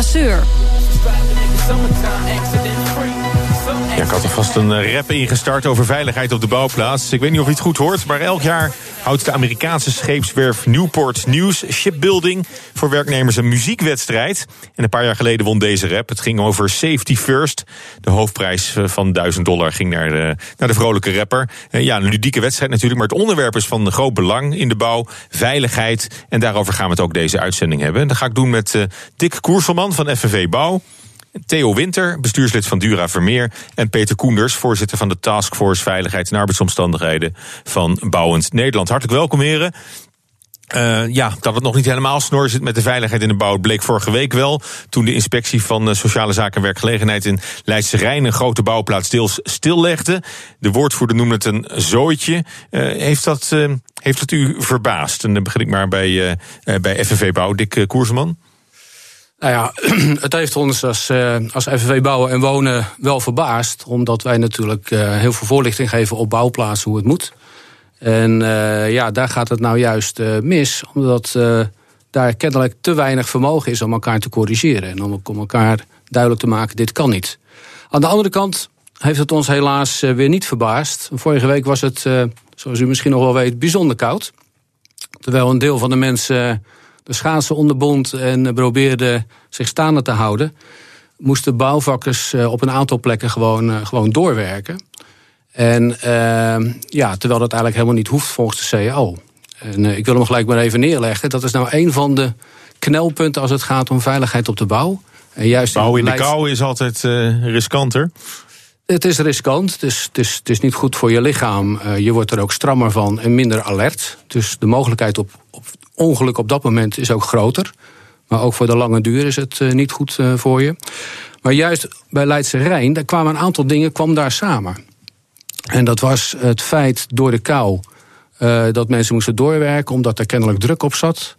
Paul Lasseur. Ja, ik had er vast een eh, rap ingestart over veiligheid op de bouwplaats. Ik weet niet of je het goed hoort, maar elk jaar houdt de Amerikaanse scheepswerf Newport News Shipbuilding voor werknemers een muziekwedstrijd. En een paar jaar geleden won deze rap. Het ging over Safety First. De hoofdprijs eh, van 1000 dollar ging naar de, naar de vrolijke rapper. Eh, ja, een ludieke wedstrijd natuurlijk, maar het onderwerp is van groot belang in de bouw. Veiligheid. En daarover gaan we het ook deze uitzending hebben. En dat ga ik doen met Dick Koerselman van FNV Bouw. Theo Winter, bestuurslid van Dura Vermeer. En Peter Koenders, voorzitter van de Taskforce Veiligheid en Arbeidsomstandigheden van Bouwend Nederland. Hartelijk welkom, heren. Uh, ja, dat het nog niet helemaal snor zit met de veiligheid in de bouw, bleek vorige week wel. Toen de inspectie van eh, Sociale Zaken en Werkgelegenheid in Leidse Rijn een grote bouwplaats deels stillegde. De woordvoerder noemde het een zooitje. Uh, heeft, dat, heeft dat u verbaasd? En dan begin ik maar bij, bij FNV Bouw, Dick Koersman. Nou ja, het heeft ons als, uh, als FNV Bouwen en Wonen wel verbaasd. Omdat wij natuurlijk uh, heel veel voorlichting geven op bouwplaatsen hoe het moet. En uh, ja, daar gaat het nou juist mis. Omdat daar kennelijk te weinig vermogen is om elkaar te corrigeren. En om, om elkaar duidelijk te maken, dit kan niet. Aan de andere kant heeft het ons helaas weer niet verbaasd. Vorige week was het, zoals u misschien nog wel weet, bijzonder koud. Terwijl een deel van de mensen de schaatsen onderbond en probeerde zich staande te houden, moesten bouwvakkers eh, op een aantal plekken gewoon, eh, gewoon doorwerken. En ehm, ja, terwijl dat eigenlijk helemaal niet hoeft volgens de CAO. En eh, ik wil hem gelijk maar even neerleggen. Dat is nou een van de knelpunten als het gaat om veiligheid op de bouw. En juist bouw in de kou is altijd riskanter. Het is riskant, het is, het, is, het is niet goed voor je lichaam. je wordt er ook strammer van en minder alert. Dus de mogelijkheid op, op ongeluk op dat moment is ook groter. Maar ook voor de lange duur is het uh, niet goed uh, voor je. Maar juist bij Leidse Rijn, daar kwamen een aantal dingen kwam daar samen. En dat was het feit door de kou uh, dat mensen moesten doorwerken omdat er kennelijk druk op zat.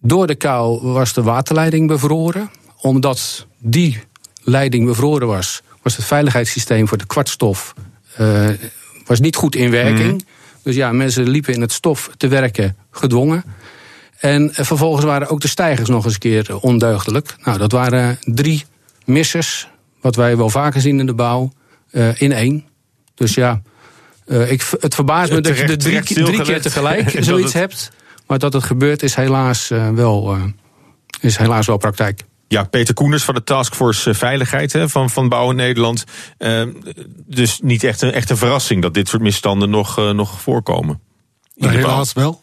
Door de kou was de waterleiding bevroren. Omdat die leiding bevroren was, was het veiligheidssysteem voor de kwartstof was niet goed in werking. Mm. Dus ja, mensen liepen in het stof te werken gedwongen. En vervolgens waren ook de stijgers nog eens een keer ondeugdelijk. Nou, dat waren drie missers, wat wij wel vaker zien in de bouw, uh, in één. Dus ja, uh, ik, het verbaast me dat je de drie, drie keer tegelijk zoiets hebt. Maar dat het gebeurt is helaas, uh, wel, is helaas wel praktijk. Ja, Peter Koeners van de Taskforce Veiligheid hè, van, van Bouwen Nederland. dus niet echt een, echt een verrassing dat dit soort misstanden nog, nog voorkomen. Nou, helaas wel.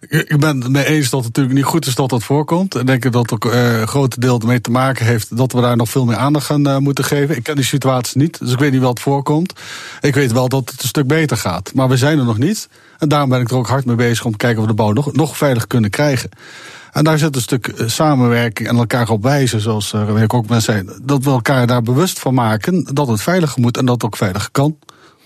Ik ben het mee eens dat het natuurlijk niet goed is dat dat voorkomt. Ik denk dat het ook uh, een groot deel ermee te maken heeft dat we daar nog veel meer aandacht aan uh, moeten geven. Ik ken die situatie niet, dus ik weet niet wat voorkomt. Ik weet wel dat het een stuk beter gaat. Maar we zijn er nog niet. En daarom ben ik er ook hard mee bezig om te kijken of we de bouw nog, nog veilig kunnen krijgen. En daar zit een stuk eh, samenwerking en elkaar op wijzen, zoals ik ook ben zei. Dat we elkaar daar bewust van maken dat het veiliger moet en dat het ook veiliger kan.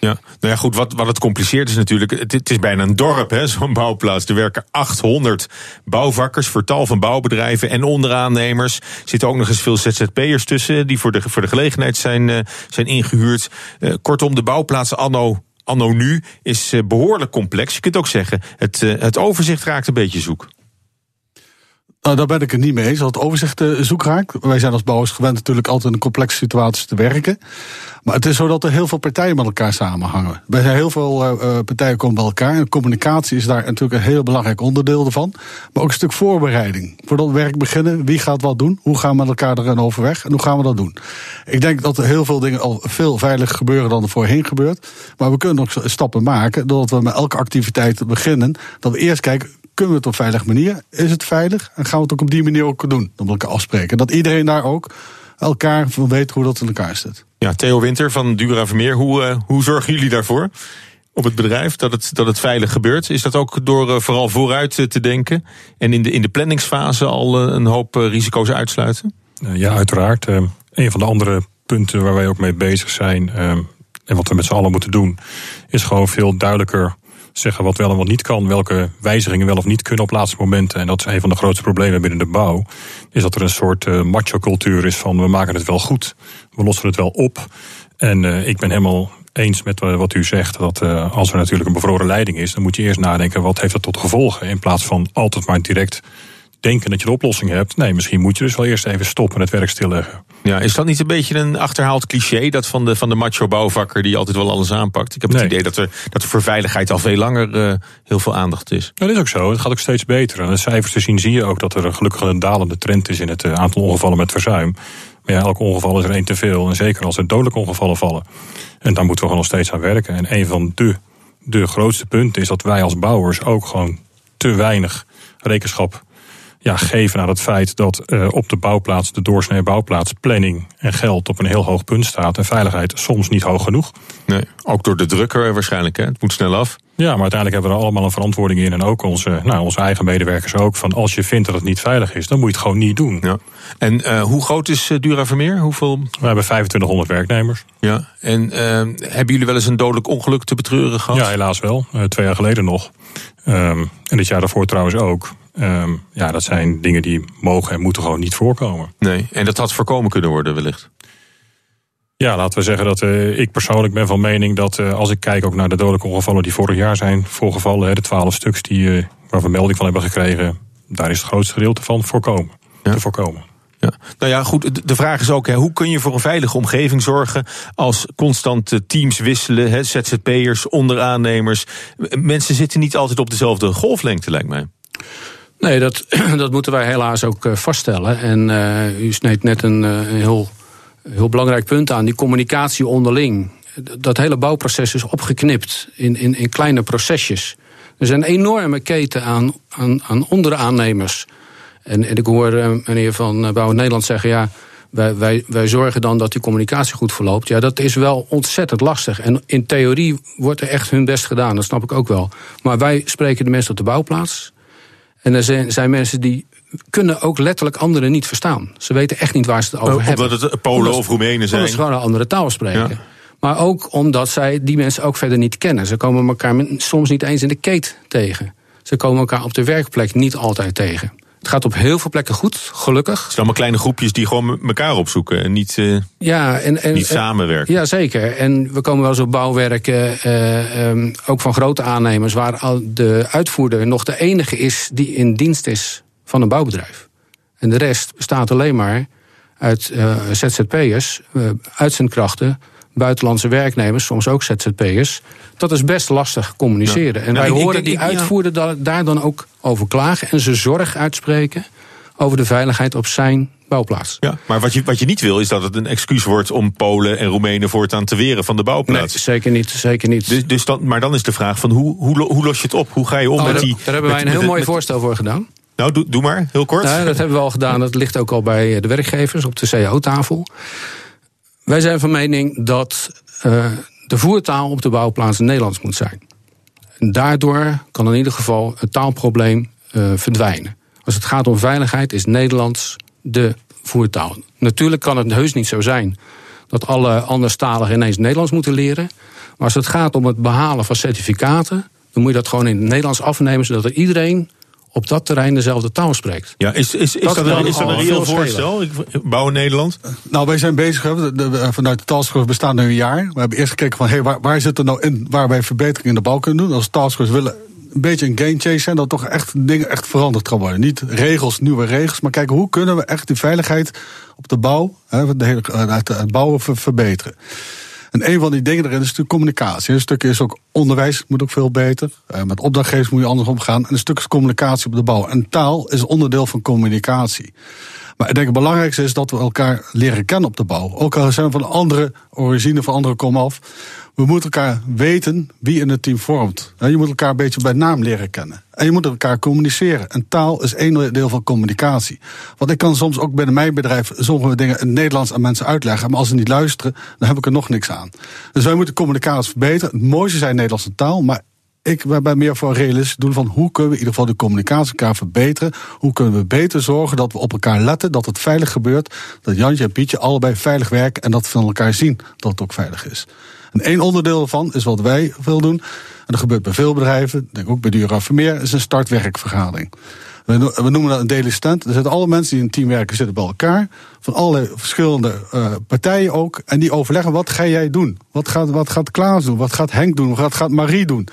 Ja, nou ja, goed, wat, wat het compliceert is natuurlijk, het, het is bijna een dorp, hè, zo'n bouwplaats. Er werken 800 bouwvakkers voor tal van bouwbedrijven en onderaannemers. Er zitten ook nog eens veel ZZP'ers tussen, die voor de, voor de gelegenheid zijn, uh, zijn ingehuurd. Uh, kortom, de bouwplaats anno, anno nu is uh, behoorlijk complex. Je kunt ook zeggen, het, het overzicht raakt een beetje zoek. Nou, daar ben ik het niet mee eens, dat het overzicht uh, zoek raakt. Wij zijn als bouwers gewend natuurlijk altijd in complexe situatie te werken. Maar het is zo dat er heel veel partijen met elkaar samenhangen. Zijn heel veel uh, partijen komen bij elkaar. En communicatie is daar natuurlijk een heel belangrijk onderdeel van. Maar ook een stuk voorbereiding. Voordat we werk beginnen, wie gaat wat doen? Hoe gaan we met elkaar erin overweg? En hoe gaan we dat doen? Ik denk dat er heel veel dingen al veel veiliger gebeuren dan er voorheen gebeurt. Maar we kunnen nog stappen maken, doordat we met elke activiteit beginnen. Dat we eerst kijken, kunnen we het op veilige manier? Is het veilig? En gaan we het ook op die manier ook doen? Dat we elkaar afspreken. Dat iedereen daar ook elkaar van weet hoe dat in elkaar zit. Ja, Theo Winter van Dura Vermeer, hoe, uh, hoe zorgen jullie daarvoor? op het bedrijf, dat het, dat het veilig gebeurt? Is dat ook door vooral vooruit te denken en in de, in de planningsfase al een hoop risico's uitsluiten? ja, uiteraard. een van de andere punten waar wij ook mee bezig zijn en wat we met z'n allen moeten doen, is gewoon veel duidelijker zeggen wat wel en wat niet kan, welke wijzigingen wel of niet kunnen op laatste momenten. En dat is een van de grootste problemen binnen de bouw. Is dat er een soort uh, macho-cultuur is van we maken het wel goed, we lossen het wel op. En uh, ik ben helemaal eens met wat u zegt, dat als er natuurlijk een bevroren leiding is, dan moet je eerst nadenken wat heeft dat tot gevolgen. In plaats van altijd maar direct denken dat je de oplossing hebt. Nee, misschien moet je dus wel eerst even stoppen en het werk stilleggen. Ja, is dat niet een beetje een achterhaald cliché, dat van de, van de macho bouwvakker die altijd wel alles aanpakt? Ik heb het idee dat er, dat er voor veiligheid al veel langer uh, heel veel aandacht is. dat is ook zo. Het gaat ook steeds beter. En de cijfers te zien zie je ook dat er gelukkig een dalende trend is in het eh, aantal ongevallen met verzuim. Maar ja, elk ongeval is er één te veel. En zeker als er dodelijke ongevallen vallen. En daar moeten we gewoon nog steeds aan werken. En een van de, de grootste punten is dat wij als bouwers ook gewoon te weinig rekenschap ja, geven aan het feit dat uh, op de bouwplaats, de doorsnee bouwplaats, planning en geld op een heel hoog punt staat en veiligheid soms niet hoog genoeg. Nee, ook door de drukker waarschijnlijk, hè? het moet snel af. Ja, maar uiteindelijk hebben we er allemaal een verantwoording in en ook onze, nou, onze eigen medewerkers ook. Van als je vindt dat het niet veilig is, dan moet je het gewoon niet doen. Ja. En uh, hoe groot is uh, Dura Vermeer? Hoeveel? We hebben 2500 werknemers. Ja, en uh, hebben jullie wel eens een dodelijk ongeluk te betreuren gehad? Ja, helaas wel. twee jaar geleden nog. Um, en dit jaar daarvoor trouwens ook. Um, ja, dat zijn dingen die mogen en moeten gewoon niet voorkomen. Nee, en dat had voorkomen kunnen worden wellicht. Ja, laten we zeggen dat uh, ik persoonlijk ben van mening dat uh, als ik kijk ook naar de dodelijke ongevallen die vorig jaar zijn voorgevallen, de twaalf stuks die, uh, waar we melding van hebben gekregen, daar is het grootste gedeelte van voorkomen. Ja. Te voorkomen. Ja. Nou ja, goed. De vraag is ook: hè, hoe kun je voor een veilige omgeving zorgen als constant teams wisselen, hè, ZZP'ers, onderaannemers? Mensen zitten niet altijd op dezelfde golflengte, lijkt mij. Nee, dat, dat moeten wij helaas ook eh, vaststellen. En uh, u sneed net een, eh, een heel, heel belangrijk punt aan, die communicatie onderling. Dat hele bouwproces is opgeknipt in, in, in kleine procesjes. Er een enorme keten aan, aan, aan onderaannemers. En, en ik hoor meneer van Bouw Nederland zeggen... ja, wij, wij, wij zorgen dan dat die communicatie goed verloopt. Ja, dat is wel ontzettend lastig. En in theorie wordt er echt hun best gedaan, dat snap ik ook wel. Maar wij spreken de mensen op de bouwplaats. En er zijn, zijn mensen die kunnen ook letterlijk anderen niet verstaan. Ze weten echt niet waar ze het over oh, hebben. Omdat het Polen of Roemenen zijn. Omdat ze gewoon een andere taal spreken. Maar ook omdat zij die mensen ook verder niet kennen. Ze komen elkaar soms niet eens in de keet tegen. Ze komen elkaar op de werkplek niet altijd tegen. Het gaat op heel veel plekken goed, gelukkig. Het zijn allemaal kleine groepjes die gewoon elkaar opzoeken en niet, uh, ja, en, en, niet samenwerken. Ja, zeker. En we komen wel eens op bouwwerken, uh, um, ook van grote aannemers, waar al de uitvoerder nog de enige is die in dienst is van een bouwbedrijf. En de rest bestaat alleen maar uit uh, ZZP'ers, uitzendkrachten, buitenlandse werknemers, soms ook ZZP'ers. Dat is best lastig communiceren. En wij horen die uitvoerder daar dan ook over klagen en ze zorg uitspreken over de veiligheid op zijn bouwplaats. Ja, maar wat je, wat je niet wil is dat het een excuus wordt om Polen en Roemenen voortaan te weren van de bouwplaats. Nee, zeker niet. Zeker niet. Dus, dus dan, maar dan is de vraag van hoe, hoe, hoe los je het op? Hoe ga je om oh, met daar, die... Daar hebben wij een heel mooi voorstel voor gedaan. Nou, doe, doe maar, heel kort. Nou, dat hebben we al gedaan. Dat ligt ook al bij de werkgevers op de CAO-tafel. Wij zijn van mening dat uh, de voertaal op de bouwplaats Nederlands moet zijn. En daardoor kan in ieder geval het taalprobleem uh, verdwijnen. Als het gaat om veiligheid is Nederlands de voertaal. Natuurlijk kan het heus niet zo zijn dat alle anderstaligen ineens Nederlands moeten leren. Maar als het gaat om het behalen van certificaten, dan moet je dat gewoon in het Nederlands afnemen, zodat er iedereen op dat terrein dezelfde taal spreekt. Ja, is, is, is dat, dat, een, is dat een reëel voorstel? Bouw in Nederland? Nou, wij zijn bezig, vanuit de taskforce bestaan nu een jaar. We hebben eerst gekeken van, hey, waar, waar zit er nou in waar wij verbeteringen in de bouw kunnen doen? Als taskforce willen een beetje een game chase zijn, dat toch echt dingen echt veranderd gaan worden. Niet regels, nieuwe regels, maar kijken hoe kunnen we echt die veiligheid op de bouw, de hele, het bouwen verbeteren. En een van die dingen erin is natuurlijk communicatie. Een stuk is ook onderwijs, moet ook veel beter. Uh, met opdrachtgevers moet je anders omgaan. En een stuk is communicatie op de bouw. En taal is onderdeel van communicatie. Maar ik denk het belangrijkste is dat we elkaar leren kennen op de bouw. Ook al zijn we van andere origine, van andere komaf. We moeten elkaar weten wie in het team vormt. Je moet elkaar een beetje bij naam leren kennen. En je moet elkaar communiceren. En taal is één deel van communicatie. Want ik kan soms ook binnen mijn bedrijf sommige dingen in het Nederlands aan mensen uitleggen. Maar als ze niet luisteren, dan heb ik er nog niks aan. Dus wij moeten communicatie verbeteren. Het mooiste zijn Nederlandse taal. Maar ik ben meer voor realistisch doen van hoe kunnen we in ieder geval de communicatie elkaar verbeteren. Hoe kunnen we beter zorgen dat we op elkaar letten, dat het veilig gebeurt. Dat Jantje en Pietje allebei veilig werken en dat we van elkaar zien dat het ook veilig is. En één onderdeel daarvan is wat wij veel doen. En dat gebeurt bij veel bedrijven, denk ook bij Dura Vermeer, is een startwerkvergadering. We noemen dat een daily stand. Er zitten alle mensen die in een team werken zitten bij elkaar. Van allerlei verschillende uh, partijen ook. En die overleggen, wat ga jij doen? Wat gaat, wat gaat Klaas doen? Wat gaat Henk doen? Wat gaat Marie doen?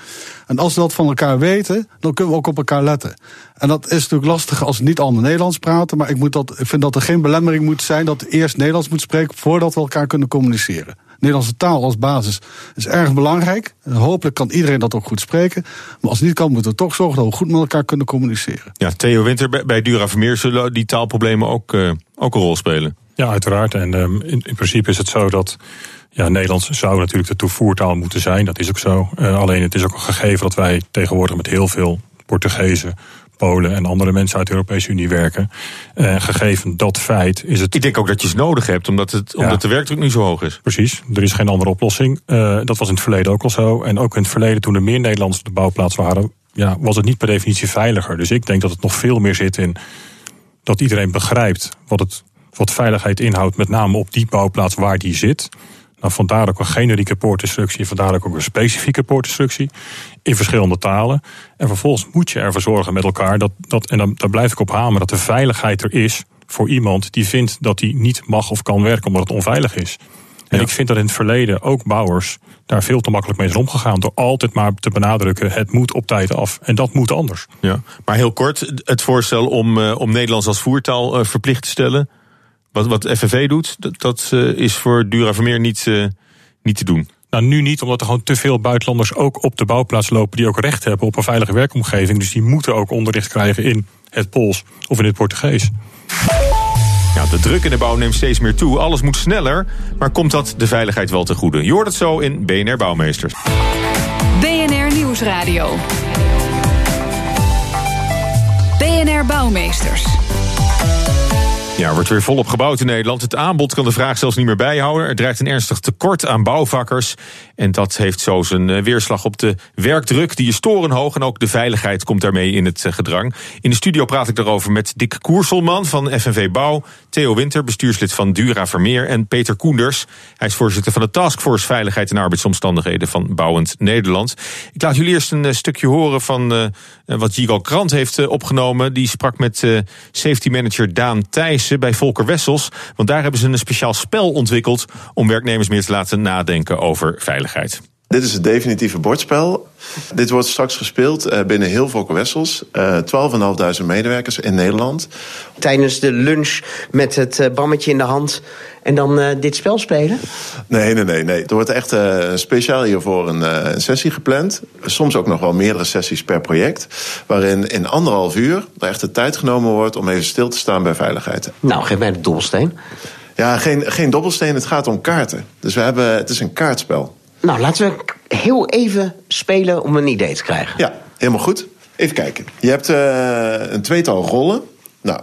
En als we dat van elkaar weten, dan kunnen we ook op elkaar letten. En dat is natuurlijk lastig als we niet allemaal Nederlands praten. Maar ik, moet dat, ik vind dat er geen belemmering moet zijn dat eerst Nederlands moet spreken voordat we elkaar kunnen communiceren. Nederlandse taal als basis is erg belangrijk. Hopelijk kan iedereen dat ook goed spreken. Maar als het niet kan, moeten we toch zorgen dat we goed met elkaar kunnen communiceren. Ja, Theo Winter, bij Dura Vermeer zullen die taalproblemen ook, uh, ook een rol spelen. Ja, uiteraard. En um, in, in, principe is het zo dat. Ja, Nederlands zou natuurlijk de toevoertaal moeten zijn. Dat is ook zo. Uh, alleen het is ook een gegeven dat wij tegenwoordig met heel veel Portugezen, Polen en andere mensen uit de Europese Unie werken. Uh, gegeven dat feit is het. Ik denk ook dat je ze nodig hebt, omdat, het, omdat de werkdruk nu zo hoog is. Precies, er is geen andere oplossing. Uh, dat was in het verleden ook al zo. En ook in het verleden, toen er meer Nederlanders op de bouwplaats waren, ja, was het niet per definitie veiliger. Dus ik denk dat het nog veel meer zit in dat iedereen begrijpt wat, het, wat veiligheid inhoudt, met name op die bouwplaats waar die zit. Nou, vandaar ook een generieke poortinstructie, vandaar ook een specifieke poortinstructie in verschillende talen. En vervolgens moet je ervoor zorgen met elkaar dat, dat en dan, daar blijf ik op hameren, dat de veiligheid er is voor iemand die vindt dat hij niet mag of kan werken omdat het onveilig is. En ja. ik vind dat in het verleden ook bouwers daar veel te makkelijk mee zijn omgegaan. Door altijd maar te benadrukken: het moet op tijd af. En dat moet anders. Ja, maar heel kort, het voorstel om, uh, om Nederlands als voertaal uh, verplicht te stellen. Wat, wat FNV doet, dat, dat uh, is voor Dura Vermeer niet, niet te doen. Nou, nu niet, omdat er gewoon te veel buitenlanders ook op de bouwplaats lopen die ook recht hebben op een veilige werkomgeving. Dus die moeten ook onderricht krijgen in het Pools of in het Portugees. Ja, de druk in de bouw neemt steeds meer toe. Alles moet sneller, maar komt dat de veiligheid wel ten goede? Je hoort het zo in BNR Bouwmeesters. BNR Nieuwsradio. BNR Bouwmeesters. Ja, wordt weer volop gebouwd in Nederland. Het aanbod kan de vraag zelfs niet meer bijhouden. Er dreigt een ernstig tekort aan bouwvakkers. En dat heeft zo zijn weerslag op de werkdruk. Die is torenhoog en ook de veiligheid komt daarmee in het gedrang. In de studio praat ik daarover met Dick Koerselman van FNV Bouw. Theo Winter, bestuurslid van Dura Vermeer. En Peter Koenders. Hij is voorzitter van de Taskforce Veiligheid en Arbeidsomstandigheden van Bouwend Nederland. Ik laat jullie eerst een stukje horen van wat Jigal Krant heeft opgenomen. Die sprak met safety manager Daan Bij Volker Wessels. Want daar hebben ze een speciaal spel ontwikkeld om werknemers meer te laten nadenken over veiligheid. Dit is het definitieve bordspel. Dit wordt straks gespeeld binnen heel Wessels. Uh, 12.500 medewerkers in Nederland. Tijdens de lunch met het bammetje in de hand en dan uh, dit spel spelen? Nee, nee, nee. nee. Er wordt echt uh, speciaal hiervoor een, uh, een, sessie gepland. Soms ook nog wel meerdere sessies per project. Waarin in anderhalf uur er echt de tijd genomen wordt om even stil te staan bij veiligheid. Nou, geef mij de dobbelsteen. Ja, geen, geen dobbelsteen. Het gaat om kaarten. Dus we hebben, het is een kaartspel. Nou, laten we heel even spelen om een idee te krijgen. Ja, helemaal goed. Even kijken. Je hebt een tweetal rollen. Nou,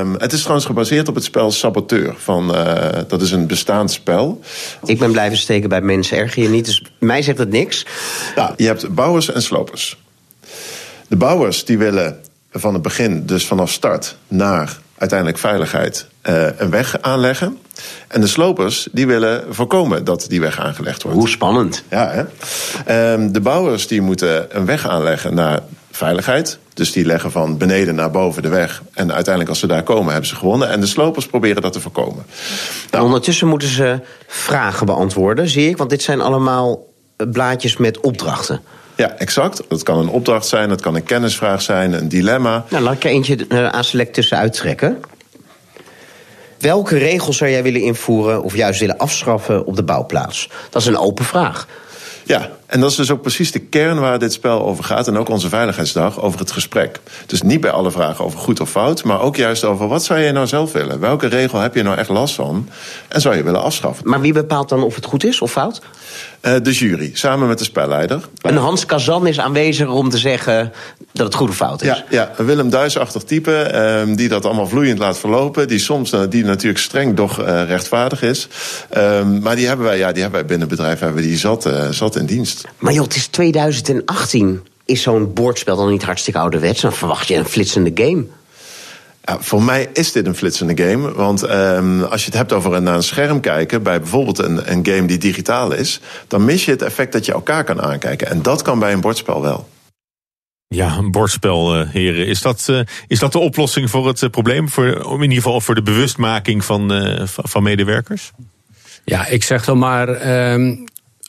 um, het is trouwens gebaseerd op het spel Saboteur. Van, uh, dat is een bestaand spel. Ik ben blijven steken bij mensen, erg je niet. Dus mij zegt het niks. Nou, je hebt bouwers en slopers. De bouwers die willen van het begin, dus vanaf start, naar uiteindelijk veiligheid, uh, een weg aanleggen. En de slopers die willen voorkomen dat die weg aangelegd wordt. Hoe spannend. Ja, hè? Um, de bouwers die moeten een weg aanleggen naar veiligheid. Dus die leggen van beneden naar boven de weg. En uiteindelijk als ze daar komen hebben ze gewonnen. En de slopers proberen dat te voorkomen. Nou, ondertussen moeten ze vragen beantwoorden, zie ik. Want dit zijn allemaal blaadjes met opdrachten. Ja, exact. Dat kan een opdracht zijn, dat kan een kennisvraag zijn, een dilemma. Nou, laat ik er eentje aan select tussen uittrekken. Welke regels zou jij willen invoeren of juist willen afschaffen op de bouwplaats? Dat is een open vraag. Ja, En dat is dus ook precies de kern waar dit spel over gaat. En ook onze Veiligheidsdag, over het gesprek. Dus niet bij alle vragen over goed of fout, maar ook juist over wat zou je nou zelf willen? Welke regel heb je nou echt last van? En zou je willen afschaffen? Maar wie bepaalt dan of het goed is of fout? Uh, de jury, samen met de spelleider. En Hans Kazan is aanwezig om te zeggen dat het goed of fout is. Ja, ja een Willem Duisachtig type uh, die dat allemaal vloeiend laat verlopen. Die soms uh, die natuurlijk streng, doch rechtvaardig is. Ehm, maar die hebben wij, ja, die hebben wij binnen het bedrijf hebben die zat, zat in dienst. Maar joh, het is 2018. Is zo'n bordspel dan niet hartstikke ouderwets? Dan verwacht je een flitsende game. Ja, voor mij is dit een flitsende game. Want um, als je het hebt over een, naar een scherm kijken, bij bijvoorbeeld een, een game die digitaal is, dan mis je het effect dat je elkaar kan aankijken. En dat kan bij een bordspel wel. Ja, een bordspel, uh, heren. Is dat, uh, is dat de oplossing voor het uh, probleem? Voor, in ieder geval voor de bewustmaking van, van medewerkers? Ja, ik zeg dan maar. Ehm,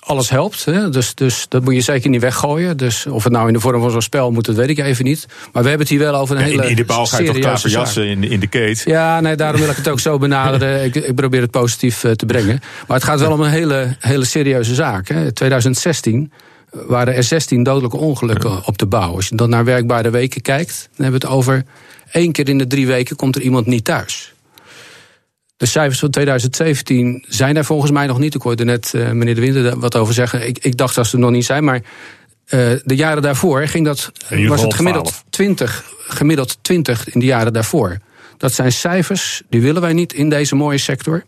alles helpt. Hè? Dus, dus dat moet je zeker niet weggooien. Dus of het nou in de vorm van zo'n spel moet, dat weet ik even niet. Maar we hebben het hier wel over een hele. In, in de bouw ga je toch klaverjassen in, in de keet? Ja, nee, daarom wil ik het ook zo benaderen. ik, ik probeer het positief uh, te brengen. Maar het gaat wel om een hele, hele serieuze zaak. Hè? 2016 waren er 16 dodelijke ongelukken ja. op de bouw. Als je dan naar werkbare weken kijkt, dan hebben we het over één keer in de drie weken komt er iemand niet thuis. De cijfers van 2017 zijn er volgens mij nog niet. Ik hoorde net uh, meneer De Winter wat over zeggen. Ik, ik dacht dat ze er nog niet zijn, maar uh, de jaren daarvoor ging dat, was het gemiddeld 20, gemiddeld 20 in de jaren daarvoor. Dat zijn cijfers, die willen wij niet in deze mooie sector.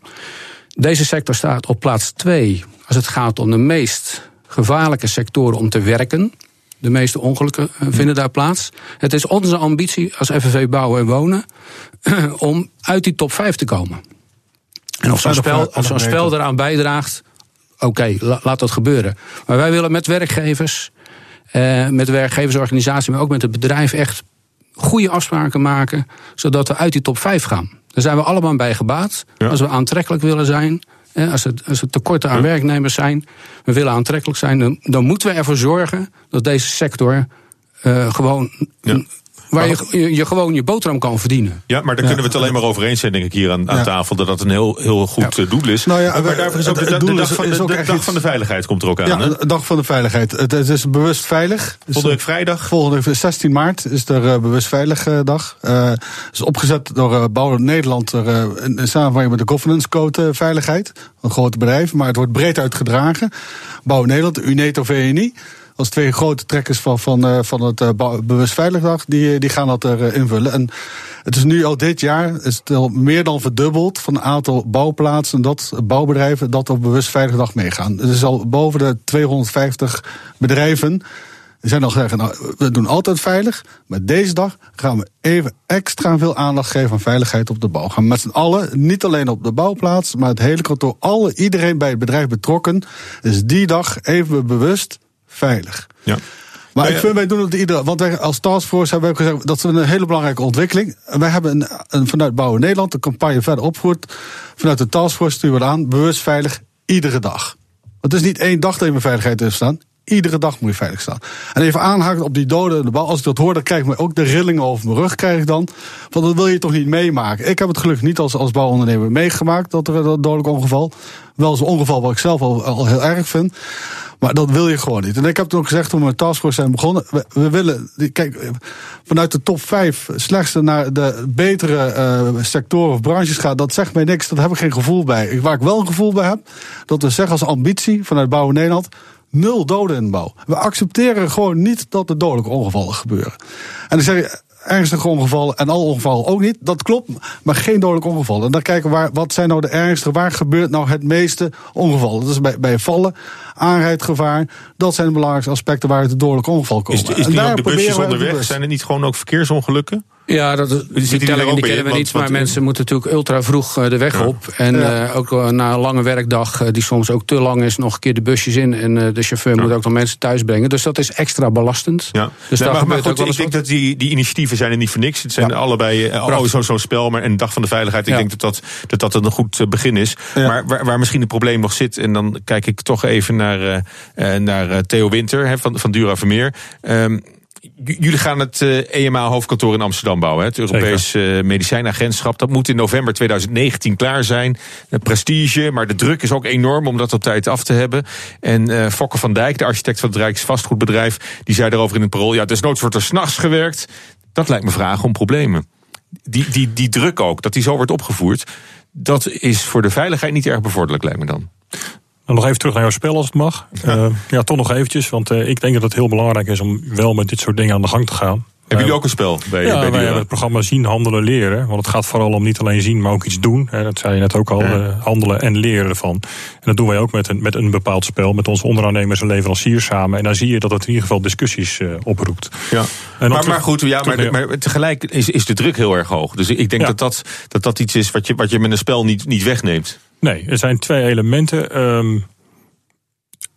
Deze sector staat op plaats 2 als het gaat om de meest gevaarlijke sectoren om te werken. De meeste ongelukken uh, vinden daar plaats. Het is onze ambitie als FNV Bouwen en Wonen om uit die top 5 te komen. En of zo'n spel, of zo'n spel eraan bijdraagt, oké, okay, laat dat gebeuren. Maar wij willen met werkgevers, eh, met de werkgeversorganisatie, maar ook met het bedrijf echt goede afspraken maken, zodat we uit die top 5 gaan. Daar zijn we allemaal bij gebaat. Ja. Als we aantrekkelijk willen zijn, als er, als er tekorten aan ja. werknemers zijn, we willen aantrekkelijk zijn, dan, dan moeten we ervoor zorgen dat deze sector uh, gewoon ja. Waar je, je, gewoon je boterham kan verdienen. Ja, maar daar kunnen we het alleen maar over eens zijn, denk ik, hier aan, aan tafel. Dat dat een heel, heel goed ja. doel is. Nou ja, maar daarvoor is ook de, dag, van de, de dag van de veiligheid komt er ook aan. Ja, de dag van de veiligheid. Het, het is bewust veilig. Volgende week vrijdag? Volgende week 16 maart is er uh, bewust veilig uh, dag. Uh, is opgezet door uh, Bouwen Nederland uh, in, in samenwerking met de Governance Code Veiligheid. Een groot bedrijf, maar het wordt breed uitgedragen. Bouwen Nederland, UNETO VNI als twee grote trekkers van, van, uh, van het uh, Bewust Veiligdag, die, die gaan dat er uh, invullen. En het is nu al dit jaar is het al meer dan verdubbeld van het aantal bouwplaatsen, dat bouwbedrijven dat op Bewust Veiligdag meegaan. Het is al boven de 250 bedrijven. Er zijn nog zeggen, nou, we doen altijd veilig. Maar deze dag gaan we even extra veel aandacht geven aan veiligheid op de bouw. Gaan met z'n allen, niet alleen op de bouwplaats, maar het hele kantoor, alle, iedereen bij het bedrijf betrokken. Dus die dag even bewust veilig. Ja. Maar ja, ik vind, wij doen het iedere. Want wij als Taskforce hebben we ook gezegd dat is een hele belangrijke ontwikkeling. Wij hebben een, een, vanuit Bouwen Nederland de campagne verder opgevoerd. Vanuit de Taskforce sturen we aan, bewust veilig, iedere dag. Het is niet één dag dat je met veiligheid heeft staan. Iedere dag moet je veilig staan. En even aanhaken op die doden in de bal. Als ik dat hoor, dan krijg ik me ook de rillingen over mijn rug. Krijg ik dan. Want dat wil je toch niet meemaken. Ik heb het gelukkig niet als, als bouwondernemer meegemaakt. Dat er een dodelijk ongeval. Wel eens een ongeval wat ik zelf al, al heel erg vind. Maar dat wil je gewoon niet. En ik heb toen ook gezegd toen we met Taskforce zijn begonnen. We, willen, kijk, vanuit de top 5 slechtste naar de betere uh, sectoren of branches gaan. Dat zegt mij niks, dat heb ik geen gevoel bij. Waar ik wel een gevoel bij heb, dat we zeggen als ambitie vanuit Bouwen Nederland nul doden in de bouw. We accepteren gewoon niet dat er dodelijke ongevallen gebeuren. En dan zeg je, ernstige ongevallen en alle ongevallen ook niet. Dat klopt, maar geen dodelijke ongevallen. En dan kijken we waar, wat zijn nou de ergste, waar gebeurt nou het meeste ongevallen? Dat is bij, bij vallen, aanrijdgevaar. Dat zijn de belangrijkste aspecten waar het de dodelijke ongeval komt. Is, is en daar de busjes onderweg? Zijn er niet gewoon ook verkeersongelukken? Ja, dat, die telling die kennen we niet. Maar mensen moeten natuurlijk ultra vroeg eh, de weg op. En uh, ook uh, na een lange werkdag, die soms ook te lang is, nog een keer de busjes in. En de chauffeur moet ook nog mensen thuis brengen. Dus dat is extra belastend. Ja. Dus nee, maar, maar goed, ik denk dat die, die initiatieven zijn er niet voor niks. Het zijn allebei oh, zo'n zo spel, maar een dag van de veiligheid. Ik denk dat dat, dat dat een goed begin is. Maar waar, waar misschien het probleem nog zit, en dan kijk ik toch even naar, naar Theo Winter hè, van, van Dura Vermeer. Um, j- jullie gaan het eh, EMA-hoofdkantoor in Amsterdam bouwen. Hè? Het Europees eh, Medicijnagentschap. Dat moet in november 2019 klaar zijn. Eh, prestige, maar de druk is ook enorm om dat op tijd af te hebben. En eh Fokke van Dijk, de architect van het Rijksvastgoedbedrijf... die zei daarover in het parool... ja, desnoods wordt er s'nachts gewerkt. Dat lijkt me vragen om problemen. Die, die, die druk ook, dat die zo wordt opgevoerd... dat is voor de veiligheid niet erg bevorderlijk, lijkt me dan. Dan nog even terug naar jouw spel als het mag. Ja, ja toch nog eventjes. Want eh, ik denk dat het heel belangrijk is om wel met dit soort dingen aan de gang te gaan. Hebben jullie ook een spel bij, ja, bij wij hebben het programma Zien, Handelen, Leren. Want het gaat vooral om niet alleen zien, maar ook iets doen. Dat zei je net ook al, eh, handelen en leren ervan. En dat doen wij ook met een, met een bepaald spel. Met onze onderaannemers en leveranciers samen. En dan zie je dat het in ieder geval discussies eh, oproept. Ja. Maar, terug- maar goed, ja, maar, maar tegelijk is, is de druk heel erg hoog. Dus ik denk Ja. dat, dat, dat dat iets is wat je, wat je met een spel niet, niet wegneemt. Nee, er zijn twee elementen. Ehm,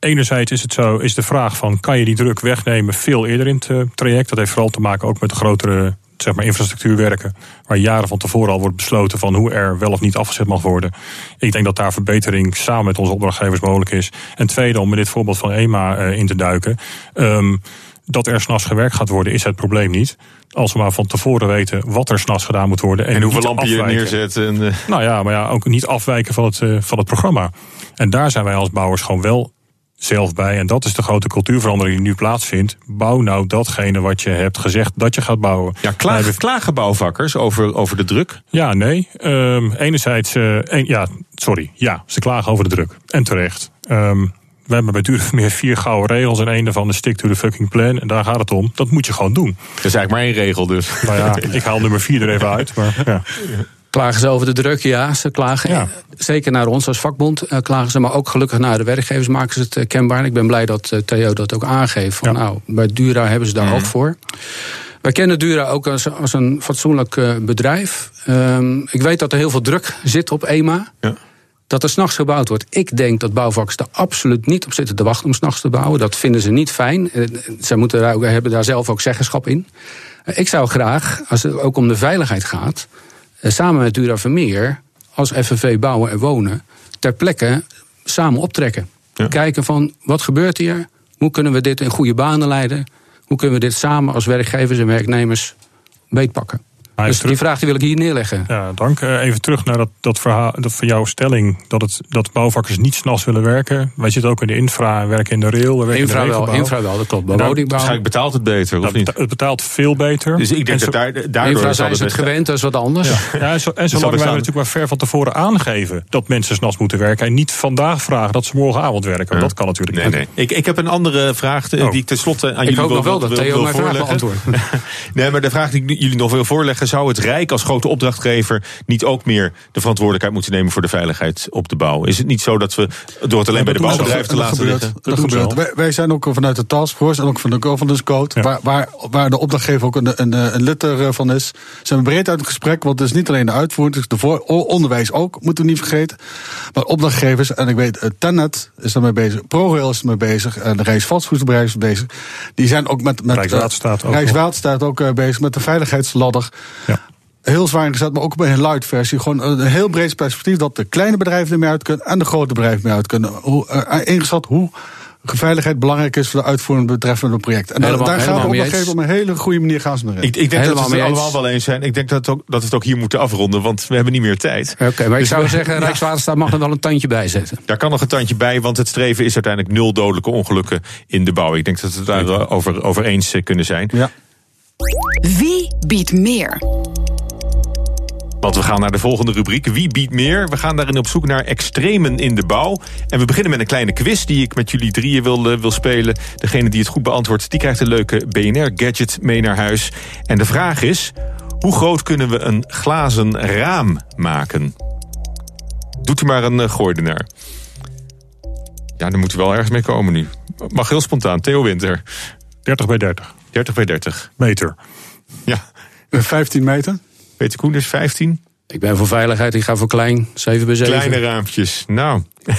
enerzijds is het zo, is de vraag van kan je die druk wegnemen veel eerder in het eh, traject? Dat heeft vooral te maken ook met de grotere zeg maar, infrastructuurwerken. Waar jaren van tevoren al wordt besloten van hoe er wel of niet afgezet mag worden. Ik denk dat daar verbetering samen met onze opdrachtgevers mogelijk is. En tweede, om met dit voorbeeld van EMA eh, in te duiken. ehm, dat er s'nachts gewerkt gaat worden, is het probleem niet. Als we maar van tevoren weten wat er s'nachts gedaan moet worden. En, En hoeveel lampen je neerzet. En, eh, Nou ja, maar ja, ook niet afwijken van het, van het programma. En daar zijn wij als bouwers gewoon wel zelf bij. En dat is de grote cultuurverandering die nu plaatsvindt. Bouw nou datgene wat je hebt gezegd dat je gaat bouwen. ja, Wij klagen, bouwvakkers over, over de druk? Ja, nee. Ehm, enerzijds, eh, een- ja, sorry. Ja, ze klagen over de druk. En terecht. Ehm, we hebben bij Duurvermeer vier gouden regels. En een daarvan is stick to the fucking plan. En daar gaat het om. Dat moet je gewoon doen. Dat is eigenlijk maar één regel dus. Nou ja, ik haal nummer vier er even uit. Maar ja. Klagen ze over de druk? Ja, ze klagen. Ja. Zeker naar ons als vakbond eh, klagen ze, maar ook gelukkig naar de werkgevers maken ze het eh, kenbaar. Ik ben blij dat eh, Theo dat ook aangeeft. Van, Ja. Nou, bij Dura hebben ze daar ook voor. Wij kennen Dura ook als, als een fatsoenlijk bedrijf. Ehm, ik weet dat er heel veel druk zit op EMA. Ja. Dat er s'nachts gebouwd wordt. Ik denk dat bouwvakkers er absoluut niet op zitten te wachten om s'nachts te bouwen. Dat vinden ze niet fijn. Zij moeten daar, hebben daar zelf ook zeggenschap in. Ik zou graag, als het ook om de veiligheid gaat, samen met Dura Vermeer, als FNV Bouwen en Wonen, ter plekke samen optrekken. Ja. Kijken van wat gebeurt hier? Hoe kunnen we dit in goede banen leiden? Hoe kunnen we dit samen als werkgevers en werknemers beetpakken? Dus die vraag die wil ik hier neerleggen. Ja, dank. Eh, Even terug naar dat, dat verhaal dat van jouw stelling. Dat, het, dat bouwvakkers niet s'nachts willen werken. Wij zitten ook in de infra en werken in de rail. We werken Infra in de wel, infra wel, dat klopt. Nou, woningbouw. Waarschijnlijk betaalt het beter, of Dat niet? het betaalt veel beter. Dus ik denk En dat daar, daardoor Infra zijn ze het gewend, dat is wat anders. Ja, en, zo, en zolang ik wij natuurlijk maar ver van tevoren aangeven dat mensen s'nachts moeten werken. En niet vandaag vragen dat ze morgenavond werken. Ja. Dat kan natuurlijk Nee, niet. nee. Ik, ik heb een andere vraag eh, Oh. die ik tenslotte aan Ik jullie hoop wil, nog wel dat wil- Theo wil mijn vraag voorleggen. beantwoordt. Nee, maar de vraag die ik jullie nog wil voorleggen... zou het Rijk als grote opdrachtgever niet ook meer de verantwoordelijkheid moeten nemen... voor de veiligheid op de bouw? Is het niet zo dat we door het alleen bij de bouwbedrijven te laten liggen... gebeurt, dat gebeurt. Wij, wij zijn ook vanuit de taskforce en ook van de governance code, Ja. waar, waar, waar de opdrachtgever ook een, een, een lid ervan is, zijn we breed uit het gesprek, want het is niet alleen de uitvoering, het is de voor, onderwijs ook, moeten we niet vergeten. Maar opdrachtgevers, en ik weet, eh, Tenet is daarmee bezig, ProRail is ermee bezig, en de Rijksvastgoedbedrijf is bezig. Die zijn ook met, met Rijkswaterstaat eh, ook Rijkswaterstaat ook eh, bezig met de veiligheidsladder. Ja. Heel zwaar ingezet, maar ook bij een light versie. Gewoon een heel breed perspectief dat de kleine bedrijven ermee uit kunnen en de grote bedrijven mee uit kunnen. Hoe, eh, ingeschat hoe veiligheid belangrijk is voor de uitvoering betreffende project. En Helemaal- daar gaan we op een gegeven moment op een hele goede manier gaan ze erin. Ik, ik denk dat Helemaal we het allemaal wel eens zijn. Ik denk dat, ook, dat we het ook hier moeten afronden, want we hebben niet meer tijd. Oké, maar ik Dus zou we- zeggen, Rijkswaterstaat mag er wel een tandje bij zetten. Daar kan nog een tandje bij, want het streven is uiteindelijk nul dodelijke ongelukken in de bouw. Ik denk dat we het daar over, over eens eh, kunnen zijn. Ja. Wie biedt meer? Want we gaan naar de volgende rubriek. Wie biedt meer? We gaan daarin op zoek naar extremen in de bouw. En we beginnen met een kleine quiz die ik met jullie drieën wil, eh, wil spelen. Degene die het goed beantwoordt, die krijgt een leuke BNR-gadget mee naar huis. En de vraag is, hoe groot kunnen we een glazen raam maken? Doet u maar een gooi ernaar. Ja, dan moet u wel ergens mee komen nu. Mag heel spontaan. Theo Winter. 30 bij 30 30 bij 30. meter. Ja. Eh, 15 meter. Peter Koen is 15. Ik ben voor veiligheid, ik ga voor klein, 7 bij 7. Kleine raampjes. Nou,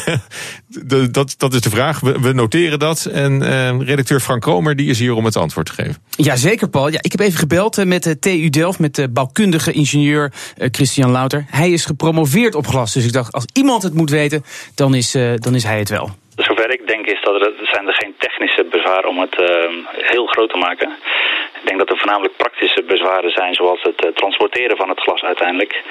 de- dat, dat is de vraag. We, we noteren dat. En eh, redacteur Frank Kromer die is hier om het antwoord te geven. Jazeker, Paul. Ja, ik heb even gebeld eh, met de TU Delft, met de bouwkundige ingenieur eh, Christian Louter. Hij is gepromoveerd op glas, dus ik dacht, als iemand het moet weten, dan is, eh, dan is hij het wel. Zover ik denk is dat er, zijn er geen technische bezwaren om het uh, heel groot te maken. Ik denk dat er voornamelijk praktische bezwaren zijn, zoals het uh, transporteren van het glas uiteindelijk.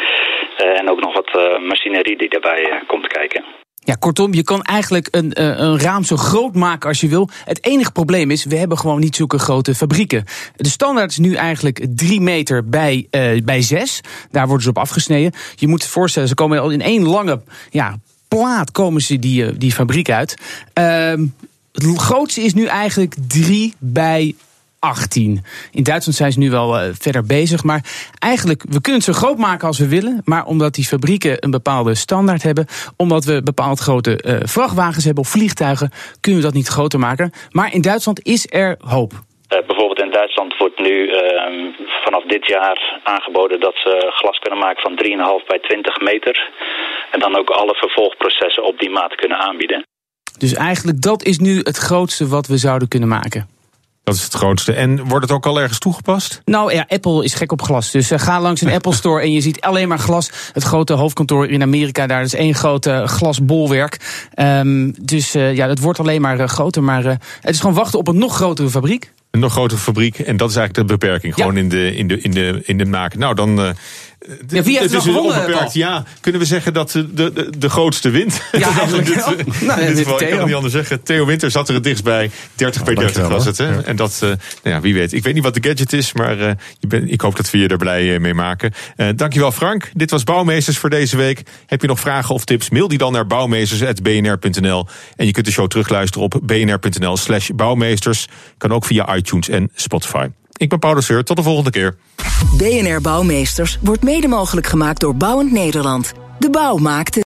Uh, en ook nog wat machinerie die daarbij komt kijken. Ja, kortom, je kan eigenlijk een, een raam zo groot maken als je wil. Het enige probleem is, we hebben gewoon niet zulke grote fabrieken. De standaard is nu eigenlijk 3 meter bij, bij 6. Daar worden ze op afgesneden. Je moet je voorstellen, ze komen al in één lange ja, plaat komen ze die, eh, die fabriek uit. Uh, het grootste is nu eigenlijk 3 bij 18. In Duitsland zijn ze nu wel uh, verder bezig. Maar eigenlijk, we kunnen het zo groot maken als we willen. Maar omdat die fabrieken een bepaalde standaard hebben. Omdat we bepaald grote uh, vrachtwagens hebben of vliegtuigen. Kunnen we dat niet groter maken. Maar in Duitsland is er hoop. Uh, bijvoorbeeld in Duitsland wordt nu ehm, vanaf dit jaar aangeboden dat ze glas kunnen maken van 3,5 bij 20 meter. En dan ook alle vervolgprocessen op die maat kunnen aanbieden. Dus eigenlijk dat is nu het grootste wat we zouden kunnen maken. Dat is het grootste. En wordt het ook al ergens toegepast? Nou ja, Apple is gek op glas. Dus uh, ga langs een Apple Store en je ziet alleen maar glas. Het grote hoofdkantoor in Amerika, daar is één grote glasbolwerk. Um, dus uh, ja, het wordt alleen maar uh, groter. Maar het is gewoon wachten op een nog grotere fabriek. Een nog grotere fabriek. En dat is eigenlijk de beperking. Gewoon in, de, in, de, in, de, in de maken. Nou, dan ja, wie heeft het is onbeperkt. Ja, kunnen we zeggen dat de, de, de grootste wint? Ja, eigenlijk dit, wel. Nou, in dit geval, ik kan het niet anders zeggen. Theo Winter zat er het dichtst bij. 30 bij 30 was het. Hè? Ja. En dat, uh, nou ja, wie weet. Ik weet niet wat de gadget is, maar uh, je ben, ik hoop dat we je er blij uh, mee maken. dankjewel Frank. Dit was Bouwmeesters voor deze week. Heb je nog vragen of tips? Mail die dan naar bouwmeesters.bnr.nl. En je kunt de show terugluisteren op bnr.nl slash bouwmeesters. Kan ook via iTunes en Spotify. Ik ben Paulus Seur. Tot de volgende keer. BNR Bouwmeesters wordt mede mogelijk gemaakt door Bouwend Nederland. De bouw maakt het.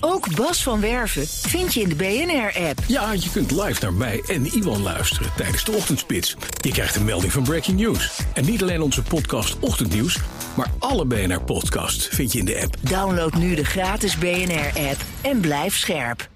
Ook Bas van Werven vind je in de BNR-app. Ja, je kunt live naar mij en Iwan luisteren tijdens de ochtendspits. Je krijgt een melding van Breaking News. En niet alleen onze podcast Ochtendnieuws, maar alle BNR-podcasts vind je in de app. Download nu de gratis BNR-app en blijf scherp.